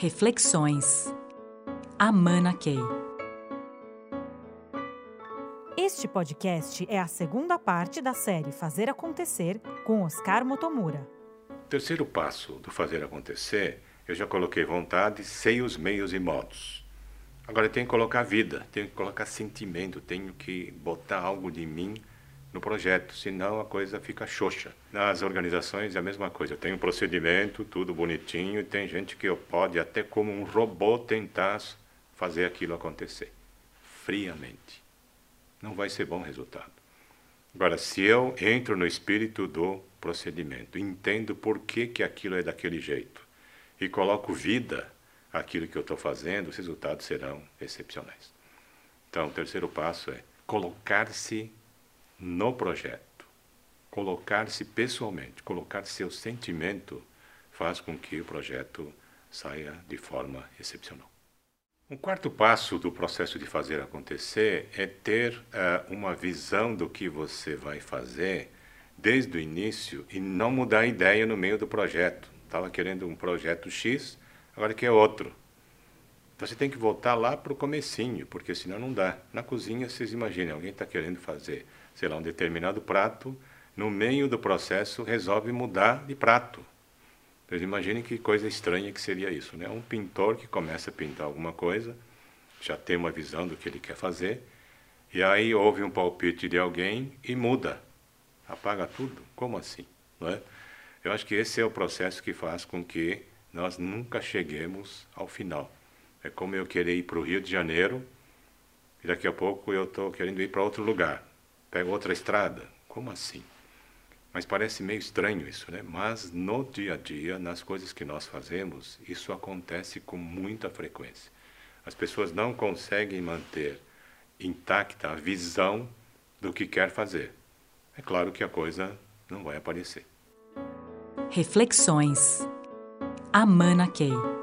Reflexões. Amana Key. Este podcast é a segunda parte da série Fazer Acontecer com Oscar Motomura. O terceiro passo do fazer acontecer, eu já coloquei vontade, sei os meios e modos. Agora eu tenho que colocar vida, tenho que colocar sentimento, tenho que botar algo de mim no projeto, senão a coisa fica xoxa. Nas organizações é a mesma coisa, tem um procedimento, tudo bonitinho, e tem gente que pode até como um robô tentar fazer aquilo acontecer, friamente. Não vai ser bom resultado. Agora, se eu entro no espírito do procedimento, entendo por que, que aquilo é daquele jeito, e coloco vida àquilo que eu estou fazendo, os resultados serão excepcionais. Então, o terceiro passo é colocar-se no projeto, colocar-se pessoalmente, colocar seu sentimento, faz com que o projeto saia de forma excepcional. Um quarto passo do processo de fazer acontecer é ter uh, uma visão do que você vai fazer desde o início e não mudar a ideia no meio do projeto. Estava querendo um projeto X, agora quer outro. Você tem que voltar lá para o comecinho, porque senão não dá. Na cozinha, vocês imaginem, alguém está querendo fazer sei lá, um determinado prato, no meio do processo resolve mudar de prato. Vocês imaginem que coisa estranha que seria isso, né? Um pintor que começa a pintar alguma coisa, já tem uma visão do que ele quer fazer, e aí houve um palpite de alguém e muda, apaga tudo. Como assim? Não é? Eu acho que esse é o processo que faz com que nós nunca cheguemos ao final. É como eu querer ir para o Rio de Janeiro e daqui a pouco eu estou querendo ir para outro lugar pega outra estrada. Como assim? Mas parece meio estranho isso, né? Mas no dia a dia, nas coisas que nós fazemos, isso acontece com muita frequência. As pessoas não conseguem manter intacta a visão do que quer fazer. É claro que a coisa não vai aparecer. Reflexões. Amana Key.